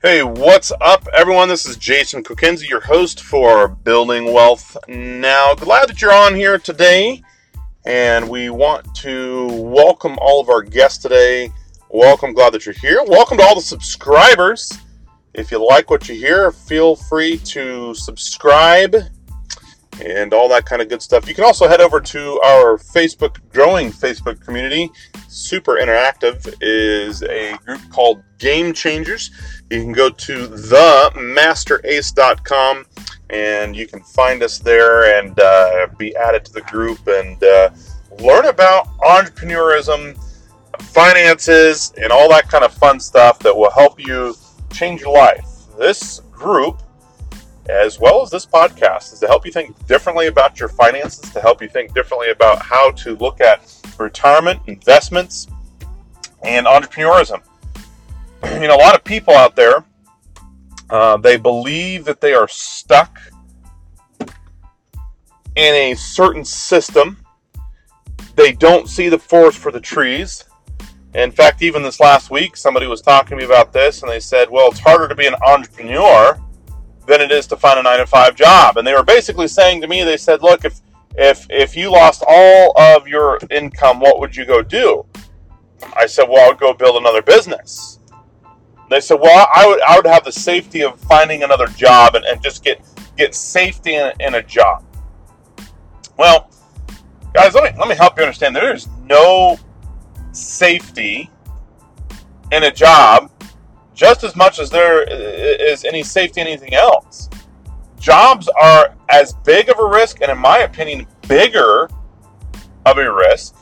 Hey, what's up, everyone? This is Jason Kokenzie, your host for Building Wealth Now. Glad that you're on here today, and we want to welcome all of our guests today. Welcome, glad that you're here. Welcome to all the subscribers. If you like what you hear, feel free to subscribe and all that kind of good stuff. You can also head over to our Facebook, growing Facebook community. Super interactive is a group called Game Changers. You can go to themasterace.com and you can find us there and uh, be added to the group and uh, learn about entrepreneurism, finances, and all that kind of fun stuff that will help you change your life. This group as well as this podcast, is to help you think differently about your finances, to help you think differently about how to look at retirement, investments, and entrepreneurism. You know, a lot of people out there, uh, they believe that they are stuck in a certain system. They don't see the forest for the trees. In fact, even this last week, somebody was talking to me about this, and they said, well, it's harder to be an entrepreneur than it is to find a nine to five job. And they were basically saying to me, they said, look, if if if you lost all of your income, what would you go do? I said, well, I would go build another business. They said, well, I would I would have the safety of finding another job and, and just get get safety in, in a job. Well, guys, let me let me help you understand. There is no safety in a job just as much as there is any safety anything else. Jobs are as big of a risk, and in my opinion, bigger of a risk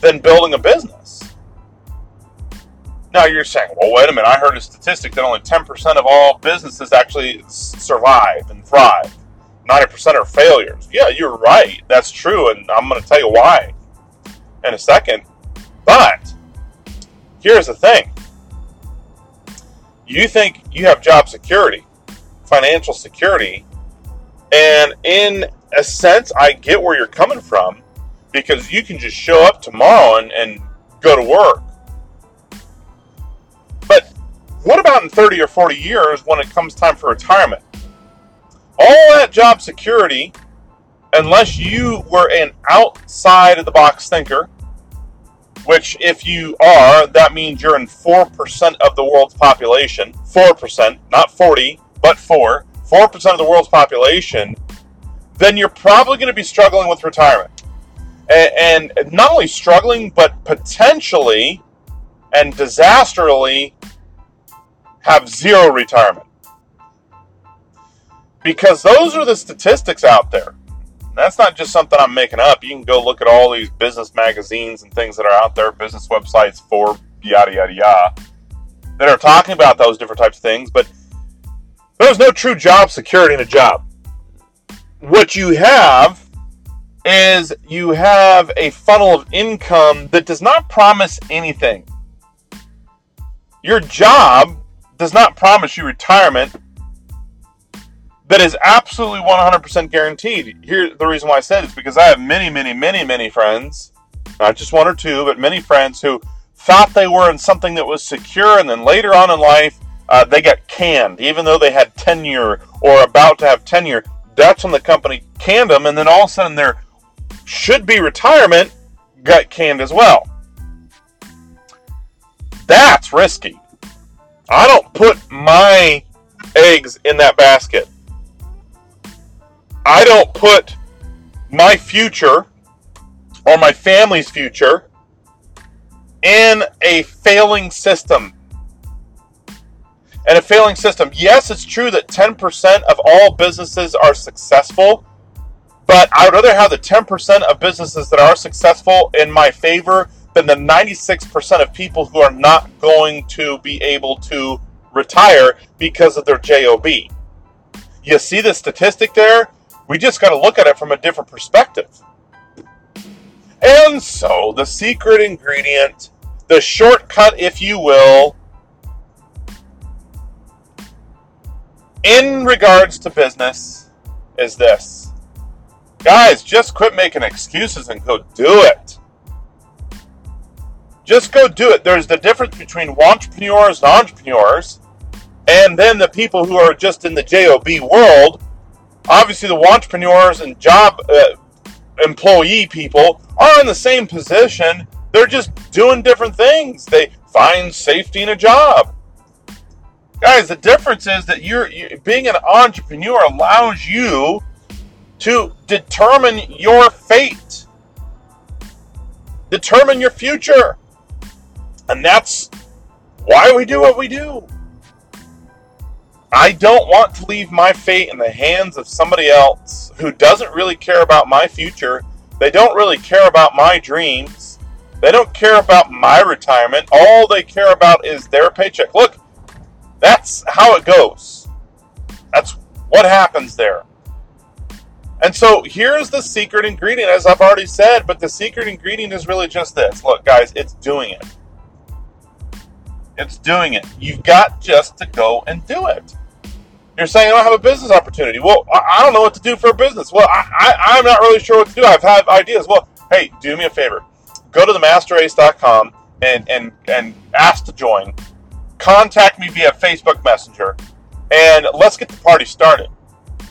than building a business. Now you're saying, well, wait a minute, I heard a statistic that only 10% of all businesses actually survive and thrive. 90% are failures. Yeah, you're right. That's true, and I'm going to tell you why in a second. But here's the thing you think you have job security, financial security, and in a sense, I get where you're coming from because you can just show up tomorrow and, and go to work. But what about in 30 or 40 years when it comes time for retirement? All that job security, unless you were an outside of the box thinker, which, if you are, that means you're in 4% of the world's population. 4%, not 40, but 4. 4% of the world's population, then you're probably going to be struggling with retirement. And, and not only struggling, but potentially and disastrously have zero retirement. Because those are the statistics out there. That's not just something I'm making up. You can go look at all these business magazines and things that are out there, business websites for yada yada yada, that are talking about those different types of things. But there's no true job security in a job. What you have is you have a funnel of income that does not promise anything. Your job does not promise you retirement that is absolutely 100% guaranteed. Here, the reason why I said it is because I have many, many, many, many friends, not just one or two, but many friends who thought they were in something that was secure, and then later on in life, uh, they got canned, even though they had tenure or about to have tenure. That's when the company canned them, and then all of a sudden their should be retirement got canned as well. That's risky. I don't put my eggs in that basket. I don't put my future or my family's future in a failing system. And a failing system. Yes, it's true that 10% of all businesses are successful, but I would rather have the 10% of businesses that are successful in my favor than the 96% of people who are not going to be able to retire because of their JOB. You see the statistic there? We just got to look at it from a different perspective. And so, the secret ingredient, the shortcut, if you will, in regards to business, is this. Guys, just quit making excuses and go do it. Just go do it. There's the difference between entrepreneurs and entrepreneurs, and then the people who are just in the job world. Obviously, the entrepreneurs and job uh, employee people are in the same position. They're just doing different things. They find safety in a job. Guys, the difference is that you're you, being an entrepreneur allows you to determine your fate, determine your future. And that's why we do what we do. I don't want to leave my fate in the hands of somebody else who doesn't really care about my future. They don't really care about my dreams. They don't care about my retirement. All they care about is their paycheck. Look, that's how it goes. That's what happens there. And so here's the secret ingredient, as I've already said, but the secret ingredient is really just this. Look, guys, it's doing it. It's doing it. You've got just to go and do it. You're saying I don't have a business opportunity. Well, I don't know what to do for a business. Well, I, am not really sure what to do. I've had ideas. Well, hey, do me a favor. Go to themasterace.com and, and, and ask to join. Contact me via Facebook Messenger. And let's get the party started.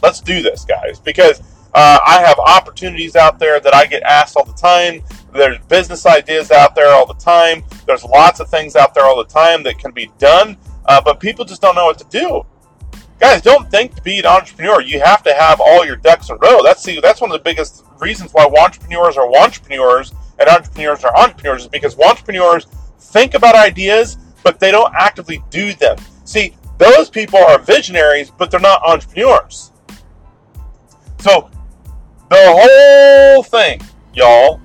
Let's do this, guys, because uh, I have opportunities out there that I get asked all the time. There's business ideas out there all the time. There's lots of things out there all the time that can be done, uh, but people just don't know what to do. Guys, don't think to be an entrepreneur you have to have all your ducks in a row. That's see, that's one of the biggest reasons why entrepreneurs are entrepreneurs and entrepreneurs are entrepreneurs is because entrepreneurs think about ideas, but they don't actively do them. See, those people are visionaries, but they're not entrepreneurs. So the whole thing, y'all,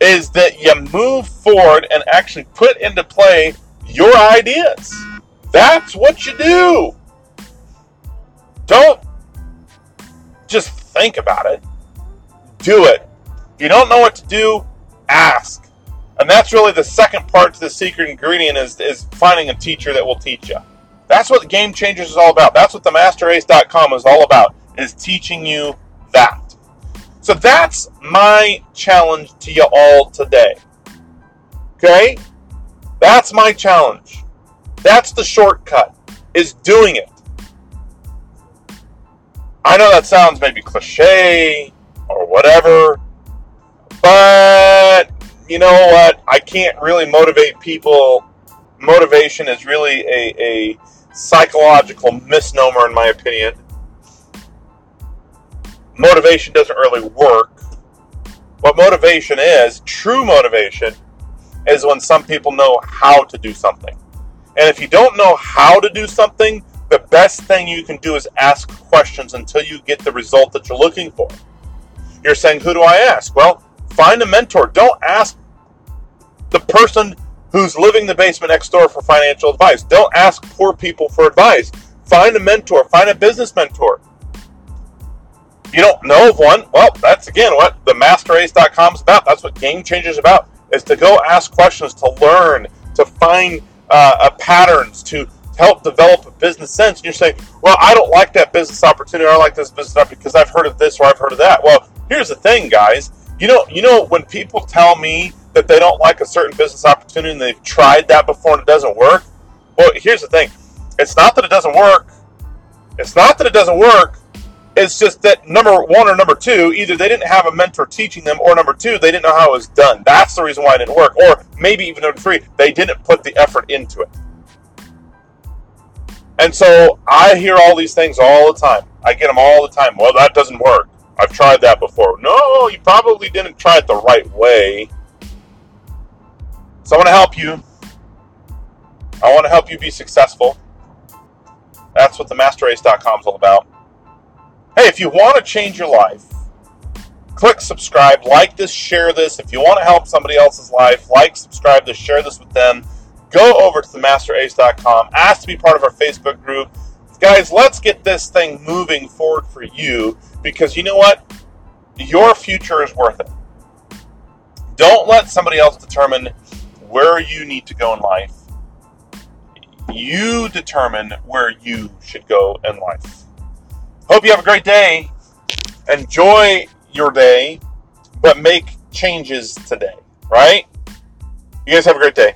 is that you move forward and actually put into play your ideas. That's what you do. Don't just think about it. Do it. If you don't know what to do, ask. And that's really the second part to the secret ingredient is, is finding a teacher that will teach you. That's what Game Changers is all about. That's what the MasterAce.com is all about, is teaching you. So that's my challenge to you all today. Okay? That's my challenge. That's the shortcut, is doing it. I know that sounds maybe cliche or whatever, but you know what? I can't really motivate people. Motivation is really a, a psychological misnomer, in my opinion motivation doesn't really work. What motivation is, true motivation, is when some people know how to do something. And if you don't know how to do something, the best thing you can do is ask questions until you get the result that you're looking for. You're saying, Who do I ask? Well, find a mentor. Don't ask the person who's living in the basement next door for financial advice. Don't ask poor people for advice. Find a mentor, find a business mentor you don't know of one, well, that's again what the masterace.com is about. That's what Game Changers is about, is to go ask questions, to learn, to find uh, patterns, to help develop a business sense. And you're saying, well, I don't like that business opportunity. I like this business opportunity because I've heard of this or I've heard of that. Well, here's the thing, guys. You know, you know when people tell me that they don't like a certain business opportunity and they've tried that before and it doesn't work. Well, here's the thing. It's not that it doesn't work. It's not that it doesn't work it's just that number one or number two, either they didn't have a mentor teaching them, or number two, they didn't know how it was done. That's the reason why it didn't work. Or maybe even number three, they didn't put the effort into it. And so I hear all these things all the time. I get them all the time. Well, that doesn't work. I've tried that before. No, you probably didn't try it the right way. So I want to help you. I want to help you be successful. That's what the masterace.com is all about. Hey, if you want to change your life, click subscribe, like this, share this. If you want to help somebody else's life, like, subscribe this, share this with them. Go over to themasterace.com, ask to be part of our Facebook group. Guys, let's get this thing moving forward for you because you know what? Your future is worth it. Don't let somebody else determine where you need to go in life. You determine where you should go in life. Hope you have a great day. Enjoy your day, but make changes today, right? You guys have a great day.